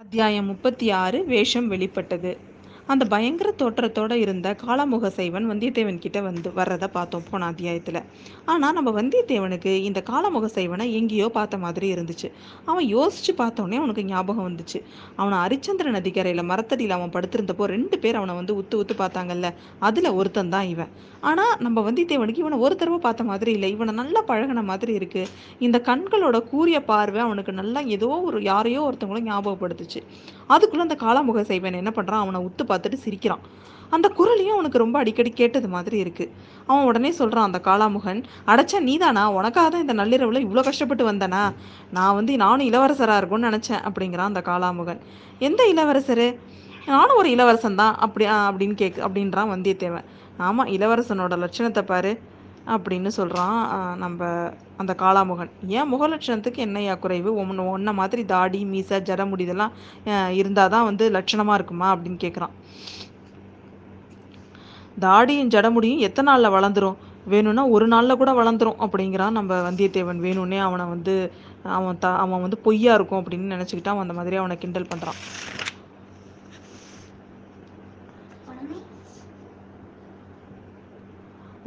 அத்தியாயம் முப்பத்தி ஆறு வேஷம் வெளிப்பட்டது. அந்த பயங்கர தோற்றத்தோடு இருந்த காளாமுக சைவன் வந்தியத்தேவன் கிட்ட வந்து வர்றதை பார்த்தோம் போன அத்தியாயத்தில். ஆனால் நம்ம வந்தியத்தேவனுக்கு இந்த காளாமுக சைவனை எங்கேயோ பார்த்த மாதிரி இருந்துச்சு. அவன் யோசிச்சு பார்த்தோன்னே அவனுக்கு ஞாபகம் வந்துச்சு. அவனை அரிச்சந்திர நதிக்கரையில் மரத்தடியில் அவன் படுத்திருந்தப்போ ரெண்டு பேர் அவனை வந்து உத்து உத்து பார்த்தாங்கல்ல. அதில் ஒருத்தன் தான் இவன். ஆனால் நம்ம வந்தியத்தேவனுக்கு இவனை ஒரு தடவை பார்த்த மாதிரி இல்லை. இவனை நல்லா பழகின மாதிரி இருக்கு. இந்த கண்களோட கூரிய பார்வை அவனுக்கு நல்லா ஏதோ ஒரு யாரையோ ஒருத்தவங்களும் ஞாபகப்படுத்துச்சு. அதுக்குள்ளே அந்த காளாமுக சைவன் என்ன பண்ணுறான் அவனை உத்து பார்த்துட்டு சிரிக்கிறான். அந்த குரலையும் அவனுக்கு ரொம்ப அடிக்கடி கேட்டது மாதிரி இருக்குது அவன் உடனே சொல்கிறான் அந்த காளாமுகன் அடைச்சா நீதானா? உனக்காக தான் இந்த நள்ளிரவில் இவ்வளோ கஷ்டப்பட்டு வந்தனா? நான் வந்து நானும் இளவரசராக இருக்கும்னு நினச்சேன் அப்படிங்கிறான் அந்த காளாமுகன் எந்த இளவரசரு? நானும் ஒரு இளவரசன் தான். அப்படி அப்படின்னு கேக்கு அப்படின்றான் வந்தியத்தேவன். ஆமாம் இளவரசனோட லட்சணத்தை பாரு. அப்படின்னு சொல்கிறான் நம்ம அந்த காளாமுகன். ஏன் முகலட்சணத்துக்கு என்னையா குறைவு? ஒன்று ஒன்றை மாதிரி தாடி மீசை ஜடமுடி இதெல்லாம் இருந்தால் தான் வந்து லட்சணமாக இருக்குமா அப்படின்னு கேட்குறான் தாடியும் ஜடமுடியும் எத்தனை நாளில் வளர்ந்துரும்? வேணும்னா ஒரு நாளில் கூட வளர்ந்துரும் அப்படிங்கிறான் நம்ம வந்தியத்தேவன். வேணும்னே அவனை வந்து அவன் த அவன் வந்து பொய்யா இருக்கும் அப்படின்னு நினச்சிக்கிட்டு அவன் அந்த மாதிரி அவனை கிண்டல் பண்ணுறான்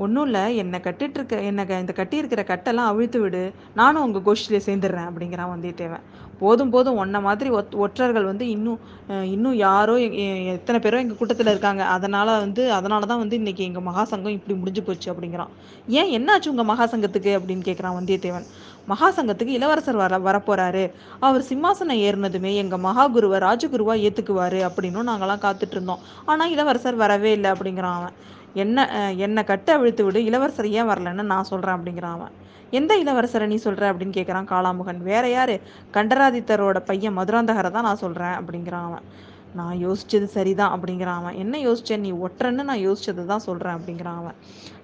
ஒன்றும் இல்லை என்னை கட்டிட்டுருக்க என்னை க- இந்த கட்டியிருக்கிற கட்டெல்லாம் அவிழ்த்து விடு. நானும் உங்கள் கோஷ்டியில் சேர்ந்துடுறேன் அப்படிங்கிறான் வந்தியத்தேவன். போதும் போதும் ஒன்றை மாதிரி ஒத் ஒற்றர்கள் வந்து இன்னும் இன்னும் யாரோ எ- எத்தனை பேரோ எங்கள் கூட்டத்தில் இருக்காங்க. அதனால் வந்து அதனால தான் வந்து இன்னைக்கு எங்கள் மகாசங்கம் இப்படி முடிஞ்சு போச்சு அப்படிங்கிறான். ஏன் என்னாச்சு உங்கள் மகாசங்கத்துக்கு? அப்படின்னு கேட்குறான் வந்தியத்தேவன். மகாசங்கத்துக்கு இளவரசர் வர வரப்போறாரு. அவர் சிம்மாசனம் ஏறினதுமே எங்கள் மகாகுருவை ராஜகுருவா ஏற்றுக்குவாரு அப்படின்னும் நாங்களாம் காத்துட்டு இருந்தோம். ஆனால் இளவரசர் வரவே இல்லை அப்படிங்கிறான் அவன். என்ன என்னை கட்ட அவிழ்த்து விடு இளவரசர் ஏன் வரலன்னு நான் சொல்கிறேன் அப்படிங்கிறான் அவன். எந்த இளவரசரை நீ சொல்கிற அப்படின்னு கேட்குறான் காளாமுகன். வேற யார்? கண்டராதித்தரோட பையன் மதுராந்தகரை தான் நான் சொல்கிறேன் அப்படிங்கிறான் அவன். நான் யோசிச்சது சரிதான் அப்படிங்கிறான் அவன். என்ன யோசிச்சேன்? நீ ஒற்றன்னு நான் யோசிச்சது தான் சொல்கிறேன் அப்படிங்கிறான் அவன்.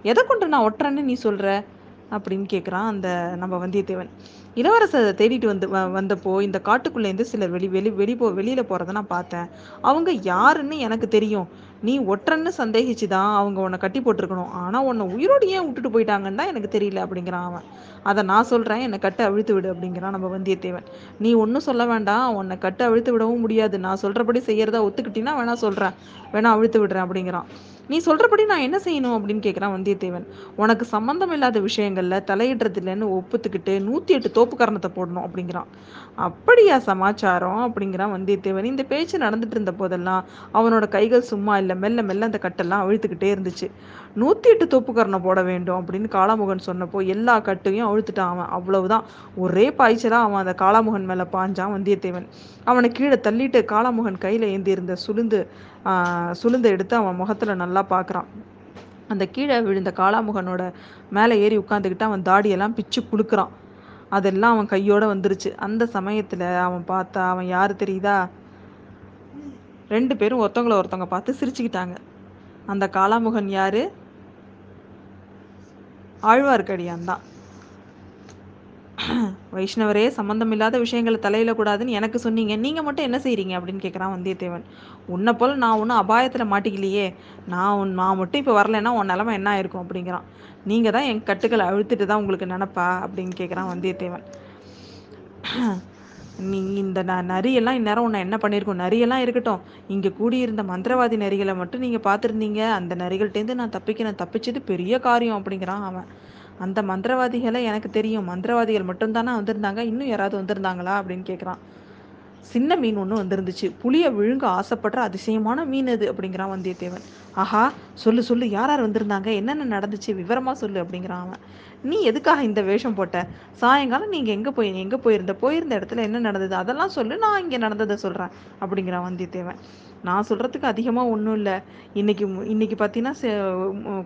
எதை கொண்டு நான் ஒற்றன்னு நீ சொல்கிற அப்படின்னு கேட்குறான் அந்த நம்ம வந்தியத்தேவன். இளவரசரை தேடிட்டு வந்து வந்தப்போ இந்த காட்டுக்குள்ளேருந்து சிலர் வெளி வெளி வெளி போ வெளியில் போகிறத நான் பார்த்தேன். அவங்க யாருன்னு எனக்கு தெரியும். நீ ஒற்றன்னு சந்தேகிச்சு தான் அவங்க உன்னை கட்டி போட்டிருக்கணும். ஆனால் உன்னை உயிரோடு ஏன் விட்டுட்டு போயிட்டாங்கன்னு தான் எனக்கு தெரியல அப்படிங்கிறான் அவன். அதை நான் சொல்கிறேன் என்னை கட்டு அவிழ்த்து விடு அப்படிங்கிறான் நம்ம வந்தியத்தேவன். நீ ஒன்றும் சொல்ல வேண்டாம் உன்னை கட்டு அழுத்து விடவும் முடியாது. நான் சொல்கிறபடி செய்கிறதா ஒத்துக்கிட்டீங்கன்னா வேணா சொல்கிறேன் வேணா அழுத்து விடுறேன் அப்படிங்கிறான். நீ சொல்கிறபடி நான் என்ன செய்யணும் அப்படின்னு கேட்குறான் வந்தியத்தேவன். உனக்கு சம்மந்தம் இல்லாத விஷயங்களில் தலையிடுறது இல்லைன்னு ஒப்புத்துக்கிட்டு நூற்றி எட்டு தோப்புக்கரணத்தை போடணும் அப்படிங்கிறான். அப்படியா சமாச்சாரம்? அப்படிங்கிறான் வந்தியத்தேவன். இந்த பேச்சு நடந்துட்டு இருந்த போதெல்லாம் அவனோட கைகள் சும்மா இல்லை மெல்ல மெல்ல அந்த கட்டெல்லாம் அழுத்துக்கிட்டே இருந்துச்சு. நூற்றி எட்டு தோப்புக்கரணை போட வேண்டும் அப்படின்னு காளாமுகன் சொன்னப்போ எல்லா கட்டையும் அழுத்துட்டான் அவன். அவ்வளவுதான். ஒரே பாய்ச்சலாக அவன் அந்த காளாமுகன் மேலே பாஞ்சான் வந்தியத்தேவன். அவனை கீழே தள்ளிட்டு காளாமுகன் கையில் ஏந்தியிருந்த சுளுந்து ஆஹ், சுளுந்தை எடுத்து அவன் முகத்துல நல்லா பார்க்குறான் அந்த கீழே விழுந்த காளாமுகனோட மேலே ஏறி உட்காந்துக்கிட்டு அவன் தாடியெல்லாம் பிச்சு குளுக்குறான் அதெல்லாம் அவன் கையோட வந்துருச்சு. அந்த சமயத்துல அவன் பார்த்தா அவன் யாரு தெரியுதா? ரெண்டு பேரும் ஒருத்தவங்கள ஒருத்தவங்க பார்த்து சிரிச்சுக்கிட்டாங்க. அந்த காளாமுகன் யார்? ஆழ்வார்க்கடியான் தான். வைஷ்ணவரே சம்மந்தமில்லாத விஷயங்களை தலையில கூடாதுன்னு எனக்கு சொன்னீங்க. நீங்கள் மட்டும் என்ன செய்கிறீங்க அப்படின்னு கேட்குறான் வந்தியத்தேவன். உன்னை போல் நான் ஒன்றும் அபாயத்தில் மாட்டிக்கலையே. நான் உன் நான் மட்டும் இப்போ வரலைன்னா உன் நிலமை என்ன ஆயிருக்கும்? அப்படிங்கிறான். நீங்கள் தான் என் கட்டுக்களை அழுத்திட்டு தான் உங்களுக்கு நினப்பா? அப்படின்னு கேட்குறான் வந்தியத்தேவன். நீ இந்த ந நரியெல்லாம் இந்நேரம் உன்னை என்ன பண்ணியிருக்கோம் நரியெல்லாம் இருக்கட்டும். இங்கே கூடியிருந்த மந்திரவாதி நரிகளை மட்டும் நீங்கள் பார்த்துருந்தீங்க. அந்த நரிகள்ட்டேருந்து நான் தப்பிக்கிறேன் தப்பிச்சது பெரிய காரியம் அப்படிங்கிறான் அவன். அந்த மந்திரவாதிகளை எனக்கு தெரியும். மந்திரவாதிகள் மட்டும்தானே வந்திருந்தாங்க? இன்னும் யாராவது வந்திருந்தாங்களா? அப்படின்னு கேட்குறான் சின்ன மீன் ஒன்று வந்திருந்துச்சு. புளியை விழுங்க ஆசைப்படுற அதிசயமான மீன் அது அப்படிங்கிறான் வந்தியத்தேவன். ஆஹா சொல்லு சொல்லு. யார் யார் வந்திருந்தாங்க? என்னென்ன நடந்துச்சு? விவரமாக சொல்லு அப்படிங்கிறான் அவன். நீ எதுக்காக இந்த வேஷம் போட்ட? சாயங்காலம் நீங்கள் எங்கே போய் எங்கே போயிருந்த? போயிருந்த இடத்துல என்ன நடந்தது? அதெல்லாம் சொல்லு நான் இங்கே நடந்ததை சொல்கிறேன் அப்படிங்கிறான் வந்தியத்தேவன். நான் சொல்கிறதுக்கு அதிகமாக ஒன்றும் இல்லை. இன்னைக்கு மு- இன்னைக்கு பார்த்தீங்கன்னா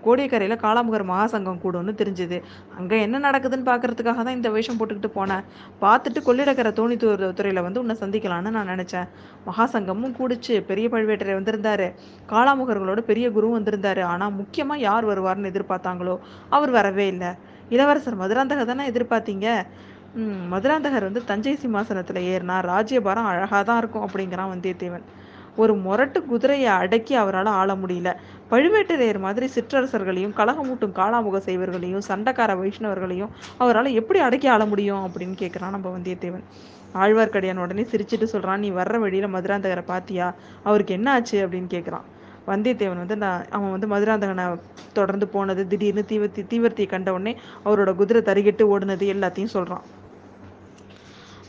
கோடியக்கரையில் உம், காளாமுகர் மகாசங்கம் கூடும்னு தெரிஞ்சுது. அங்கே என்ன நடக்குதுன்னு பார்க்கறதுக்காக தான் இந்த வேஷம் போட்டுக்கிட்டு போனேன். பார்த்துட்டு கொள்ளிடக்கரை தோணி துறையில் வந்து உன்னை சந்திக்கலாம்னு நான் நினச்சேன். மகாசங்கமும் கூடிச்சு. பெரிய பழுவேட்டரை வந்திருந்தாரு. காளாமுகர்களோட பெரிய குருவும் வந்திருந்தாரு. ஆனால் முக்கியமாக யார் வருவார்னு எதிர்பார்த்தாங்களோ அவர் வரவே இல்லை. இளவரசர் மதுராந்தகர் தானே எதிர்பார்த்தீங்க? மதுராந்தகர் வந்து தஞ்சை சிம்மாசனத்தில் ஏறினா ராஜ்யபாரம் அழகாக தான் இருக்கும் அப்படிங்கிறான் வந்தியத்தேவன். ஒரு முரட்டு குதிரையை அடக்கி அவரால் ஆள முடியல. பழுவேட்டரையர் மாதிரி சிற்றரசர்களையும் கலகமூட்டும் காளாமுக செய்வர்களையும் சண்டைக்கார வைஷ்ணவர்களையும் அவரால் எப்படி அடக்கி ஆள முடியும் அப்படின்னு கேட்குறான் நம்ம வந்தியத்தேவன். ஆழ்வார்க்கடியான் உடனே சிரிச்சிட்டு சொல்கிறான் நீ வர்ற வழியில் மதுராந்தகரை பாத்தியா? அவருக்கு என்ன ஆச்சு? அப்படின்னு கேட்குறான் வந்தியத்தேவன் வந்து நான் அவன் வந்து மதுராந்தகனை தொடர்ந்து போனது திடீர்னு தீவர்த்தி தீவர்த்தியை கண்ட உடனே அவரோட குதிரை தருகிட்டு ஓடுனது எல்லாத்தையும் சொல்கிறான்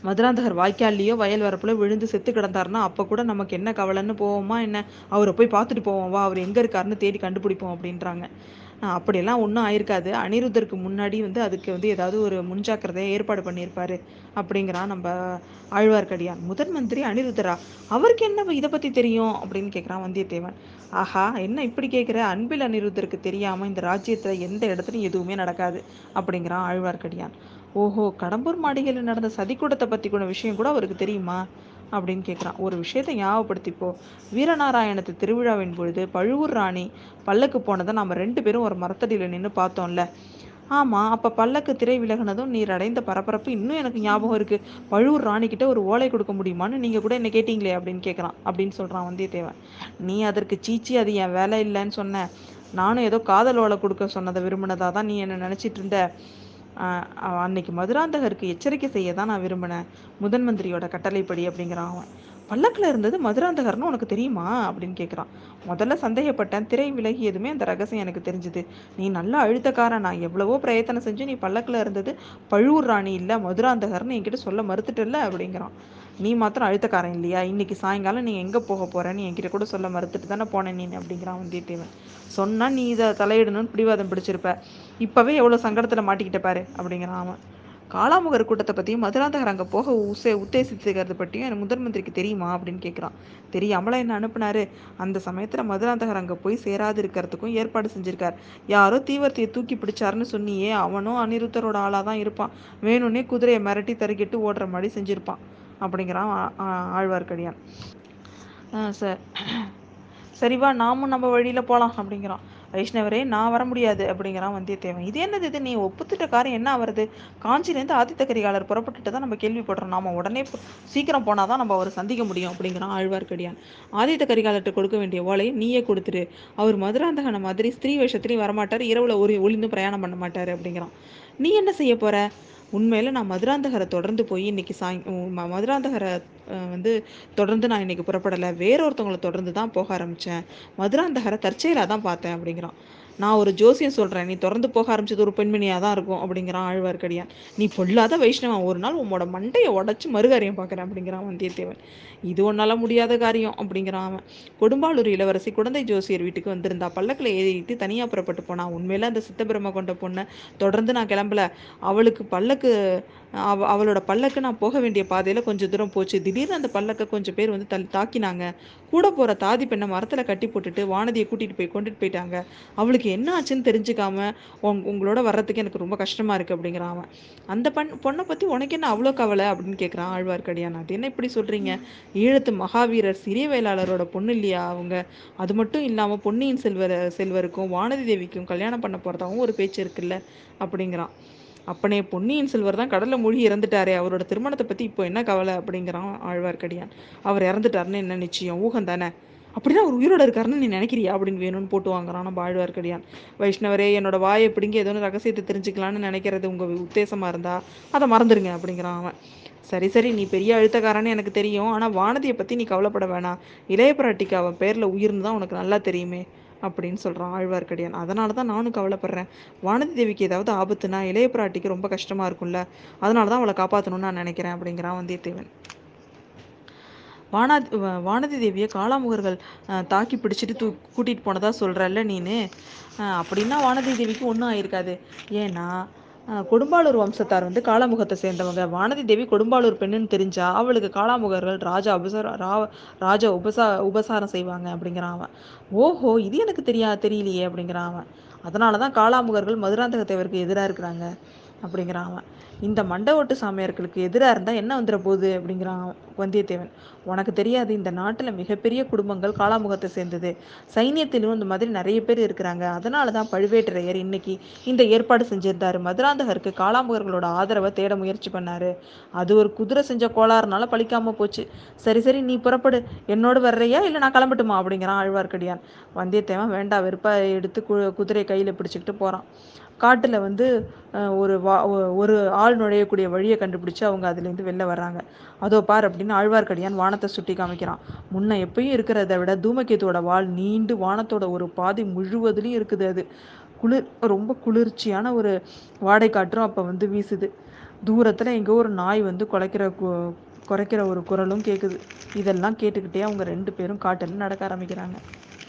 மதுராந்தகர் வாய்க்கால்லையோ வயல் வரப்புல விழுந்து செத்து கிடந்தாருன்னா அப்போ கூட நமக்கு என்ன கவலைன்னு போவோமா என்ன? அவரை போய் பார்த்துட்டு போவோம் வா அவர் எங்கே இருக்காருன்னு தேடி கண்டுபிடிப்போம் அப்படின்றாங்க. அப்படியெல்லாம் ஒன்றும் ஆயிருக்காது. அனிருத்தருக்கு முன்னாடி வந்து அதுக்கு வந்து ஏதாவது ஒரு முன்ஜாக்கிரதையை ஏற்பாடு பண்ணியிருப்பாரு அப்படிங்கிறான் நம்ம ஆழ்வார்க்கடியான். முதன் மந்திரி அனிருத்தரா அவருக்கு என்ன இதை பற்றி தெரியும் அப்படின்னு கேட்குறான் வந்தியத்தேவன். ஆஹா என்ன இப்படி கேட்குற அன்பில் அனிருத்தருக்கு தெரியாமல் இந்த ராஜ்யத்தில் எந்த இடத்துலையும் எதுவுமே நடக்காது அப்படிங்கிறான் ஆழ்வார்க்கடியான். ஓஹோ கடம்பூர் மாடிகளில் நடந்த சதிக்கூடத்தை பற்றி கூட விஷயம் கூட அவருக்கு தெரியுமா? அப்படின்னு கேட்குறான் ஒரு விஷயத்தை ஞாபகப்படுத்திப்போ வீரநாராயணத்து திருவிழாவின் பொழுது பழுவூர் ராணி பல்லக்கு போனதை நாம் ரெண்டு பேரும் ஒரு மரத்தடியில் நின்று பார்த்தோம்ல. ஆமாம் அப்போ பல்லக்கு திரை விலகினதும் நீர் அடைந்த பரபரப்பு இன்னும் எனக்கு ஞாபகம் இருக்குது பழுவூர் ராணிக்கிட்ட ஒரு ஓலை கொடுக்க முடியுமான்னு நீங்கள் கூட என்ன கேட்டீங்களே அப்படின்னு கேட்குறான் அப்படின்னு சொல்கிறான் வந்தியத்தேவன். நீ அதற்கு சீச்சி அது என் வேலை இல்லைன்னு சொன்ன. நானும் ஏதோ காதல் ஓலை கொடுக்க சொன்னதை விரும்பினதாக தான் நீ என்ன நினச்சிட்டு இருந்த? அன்னைக்கு மதுராந்தகருக்கு எச்சரிக்கை செய்ய தான் நான் விரும்பினேன். முதன் மந்திரியோட கட்டளைப்படி அப்படிங்கிறான் அவன். பல்லக்கில் இருந்தது மதுராந்தகர்னு உனக்கு தெரியுமா? அப்படின்னு கேட்குறான் முதல்ல சந்தேகப்பட்டேன். திரை விலகியதுமே அந்த ரகசியம் எனக்கு தெரிஞ்சுது. நீ நல்லா அழுத்தக்காரன். நான் எவ்வளவோ பிரயத்தனம் செஞ்சு நீ பல்லக்கில் இருந்தது பழுவூர் ராணி இல்லை மதுராந்தகர்னு என்கிட்ட சொல்ல மறுத்துட்டல அப்படிங்கிறான். நீ மாத்திரம் அழுத்தக்காரன் இல்லையா? இன்னைக்கு சாயங்காலம் நீ எங்கே போக போகிறேன்னு என்கிட்ட கூட சொல்ல மறுத்துட்டு தானே போனேன் நீ? அப்படிங்கிறான் வந்தியத்தேவன். சொன்னால் நீ இதை தலையிடணும்னு பிடிவாதம் பிடிச்சிருப்ப. இப்போவே எவ்வளோ சங்கடத்தில் மாட்டிக்கிட்ட பாரு அப்படிங்கிறான் அவன். காளாமுகர் கூட்டத்தை பற்றியும் மதுராந்தகர் அங்கே போக உசே உத்தேசித்துக்கிறது பற்றியும் எனக்கு முதன் மந்திரிக்கு தெரியுமா அப்படின்னு கேட்குறான் தெரியாமலாம் என்ன அனுப்புனாரு? அந்த சமயத்தில் மதுராந்தகர் அங்கே போய் சேராது இருக்கிறதுக்கும் ஏற்பாடு செஞ்சிருக்கார். யாரோ தீவர்த்தியை தூக்கி பிடிச்சாருன்னு சொன்னியே அவனும் அனிருத்தரோட ஆளாக தான் இருப்பான். வேணும்னே குதிரையை மிரட்டி தருக்கிட்டு ஓடுற மாதிரி செஞ்சுருப்பான் அப்படிங்கிறான் ஆழ்வார்க்கடியான். சார் சரிவா நாமும் நம்ம வழியில் போகலாம் அப்படிங்கிறான். வைஷ்ணவரே நான் வர முடியாது அப்படிங்கிறான் வந்தியத்தேவன். இது என்னது இது? நீ ஒப்புத்திட்ட காரம் என்ன வருது காஞ்சிலேருந்து ஆதித்த கரிகாலர் புறப்பட்டுட்டு தான் நம்ம கேள்விப்படுறோம் நாம உடனே சீக்கிரம் போனால் தான் நம்ம அவரை சந்திக்க முடியும் அப்படிங்கிறான் ஆழ்வார்க்கடியான். ஆதித்த கரிகாலர்கிட்ட கொடுக்க வேண்டிய ஓலையை நீயே கொடுத்துரு அவர் மதுராந்தகனை மாதிரி ஸ்திரீ வேஷத்திலையும் வரமாட்டார். இரவுல ஒரு ஒளிந்து பிரயாணம் பண்ண மாட்டார் அப்படிங்கிறான். நீ என்ன செய்ய போற? உண்மையில் நான் மதுராந்தகரை தொடர்ந்து போய் இன்னைக்கு சாய் மதுராந்தகரை வந்து தொடர்ந்து நான் இன்னைக்கு புறப்படலை. வேறொருத்தவங்களை தொடர்ந்து தான் போக ஆரம்பித்தேன் மதுராந்தகரை தற்செயலாக தான் பார்த்தேன் அப்படிங்கிறான். நான் ஒரு ஜோசியம் சொல்கிறேன் நீ திறந்து போக ஆரம்பிச்சது ஒரு பெண்மணியாக தான் இருக்கும் அப்படிங்கிறான் ஆழ்வார்க்கடியான். நீ பொல்லாத வைஷ்ணவன் ஒரு நாள் உன்னோட மண்டையை உடச்சி மறுகாரியம் பார்க்குறேன் அப்படிங்கிறான் வந்தியத்தேவன். இது ஒன்றால் முடியாத காரியம் அப்படிங்கிறான் அவன். கொடும்பாளூர் இளவரசி குழந்தை ஜோசியர் வீட்டுக்கு வந்திருந்தா பல்லக்கில் ஏறிட்டு தனியாக புறப்பட்டு போனான் உண்மையில அந்த சித்தபிரம கொண்ட பொண்ணை தொடர்ந்து நான் கிளம்பல. அவளுக்கு பல்லக்கு அவ அவளோட பல்லக்கு நான் போக வேண்டிய பாதையில் கொஞ்சம் தூரம் போச்சு. திடீர்னு அந்த பல்லக்கை கொஞ்சம் பேர் வந்து தள்ளி தாக்கினாங்க. கூட போகிற தாதி பெண்ணை மரத்தில் கட்டி போட்டுட்டு வானதியை கூட்டிகிட்டு போய் கொண்டுட்டு போயிட்டாங்க. அவளுக்கு என்ன ஆச்சுன்னு தெரிஞ்சுக்காம உங் உங்களோட வர்றதுக்கு எனக்கு ரொம்ப கஷ்டமாக இருக்குது அப்படிங்கிறான் அவன். அந்த பெண் பொண்ணை பற்றி உனக்கு என்ன அவ்வளோ கவலை அப்படின்னு கேட்குறான் ஆழ்வார்க்கடியான் அது என்ன இப்படி சொல்கிறீங்க ஈழத்து மகாவீரர் சிறிய வேளாளரோட பொண்ணு இல்லையா அவங்க? அது மட்டும் இல்லாமல் பொன்னியின் செல்வர் செல்வருக்கும் வானதி தேவிக்கும் கல்யாணம் பண்ண போகிறதாகவும் ஒரு பேச்சு இருக்குல்ல அப்படிங்கிறான். அப்பனே பொன்னியின் செல்வர் தான் கடலில் மூழ்கி இறந்துட்டாரே அவரோட திருமணத்தை பற்றி இப்போ என்ன கவலை அப்படிங்கிறான் ஆழ்வார்க்கடியான். அவர் இறந்துட்டாருன்னு என்ன நிச்சயம்? ஊகம் தானே? அப்படின்னா அவர் உயிரோட இருக்காருன்னு நீ நினைக்கிறியா அப்படின்னு வேணும்னு போட்டு வாங்குறான் நம்ம ஆழ்வார்க்கடியான். வைஷ்ணவரே என்னோட வாயை பிடிங்கி ஏதோ ரகசியத்தை தெரிஞ்சுக்கலான்னு நினைக்கிறது உங்கள் உத்தேசமாக இருந்தா அதை மறந்துடுங்க அப்படிங்கிறான் அவன். சரி சரி நீ பெரிய அழுத்தக்காரன்னு எனக்கு தெரியும் ஆனால் வானதியை பற்றி நீ கவலைப்பட வேணாம். இளைய பிராட்டிக்கு அவன் பேரில் உயிர்னு தான் உனக்கு நல்லா தெரியுமே. அப்படின்னு சொல்கிறான் ஆழ்வார்க்கடியான். அதனால தான் நானும் கவலைப்படுறேன். வானதி தேவிக்கு ஏதாவது ஆபத்துனா இளைய பிராட்டிக்கு ரொம்ப கஷ்டமாக இருக்கும்ல. அதனால தான் அவளை காப்பாற்றணும்னு நான் நினைக்கிறேன் அப்படிங்கிறான் வந்தியத்தேவன். வானாதி வானதி தேவியை காளாமுகர்கள் தாக்கி பிடிச்சிட்டு தூ கூட்டிகிட்டு போனதா சொல்கிறல்ல நீனு? அப்படின்னா வானதி தேவிக்கு ஒன்றும் ஆயிருக்காது. ஏன்னா கொடும்பாளூர் வம்சத்தார் வந்து காளாமுகத்தை சேர்ந்தவங்க. வானதி தேவி கொடும்பாளூர் பெண்ணுன்னு தெரிஞ்சா அவளுக்கு காளாமுகர்கள் ராஜா உபசார ரா ராஜா உபசா உபசாரம் செய்வாங்க அப்படிங்கிறான் அவன். ஓஹோ இது எனக்கு தெரியா தெரியலையே அப்படிங்கிறான் அவன். அதனால தான் காளாமுகர்கள் மதுராந்தக தேவருக்கு எதிராக இருக்கிறாங்க அப்படிங்கிறான் அவன். இந்த மண்டவோட்டு சாமியார்களுக்கு எதிராக இருந்தால் என்ன வந்துட போகுது? அப்படிங்கிறான் வந்தியத்தேவன். உனக்கு தெரியாது இந்த நாட்டில் மிகப்பெரிய குடும்பங்கள் காலாமுகத்தை சேர்ந்தது. சைன்யத்திலும் இந்த மாதிரி நிறைய பேர் இருக்கிறாங்க. அதனால தான் பழுவேட்டரையர் இன்னைக்கு இந்த ஏற்பாடு செஞ்சிருந்தாரு. மதுராந்தகருக்கு காலாமுகர்களோட ஆதரவை தேட முயற்சி பண்ணாரு. அது ஒரு குதிரை செஞ்ச கோளாறுனால பழிக்காம போச்சு. சரி சரி நீ புறப்படு. என்னோடு வர்றையா? இல்லை நான் கிளம்பட்டுமா? அப்படிங்கிறான் ஆழ்வார்க்கடியான். வந்தியத்தேவன் வேண்டாம் வெறுப்பா எடுத்து கு குதிரை கையில் பிடிச்சிக்கிட்டு போகிறான் காட்டில் வந்து ஒரு வா ஒரு ஆள் வாள் நுழையக்கூடிய வழியை கண்டுபிடிச்சு அவங்க அதுலேருந்து வெளில வர்றாங்க. அதோ பார் அப்படின்னு ஆழ்வார்க்கடியான் வானத்தை சுட்டி காமிக்கிறான். முன்ன எப்பயும் இருக்கிறத விட தூமகேத்துவோட வாள் நீண்டு வானத்தோட ஒரு பாதி முழுவதுலையும் இருக்குது அது. குளிர் ரொம்ப குளிர்ச்சியான ஒரு வாடை காற்றும் அப்போ வந்து வீசுது. தூரத்தில் எங்கோ ஒரு நாய் வந்து குலைக்கிற குறைக்கிற ஒரு குரலும் கேட்குது இதெல்லாம் கேட்டுக்கிட்டே அவங்க ரெண்டு பேரும் காட்டில் நடக்க ஆரம்பிக்கிறாங்க.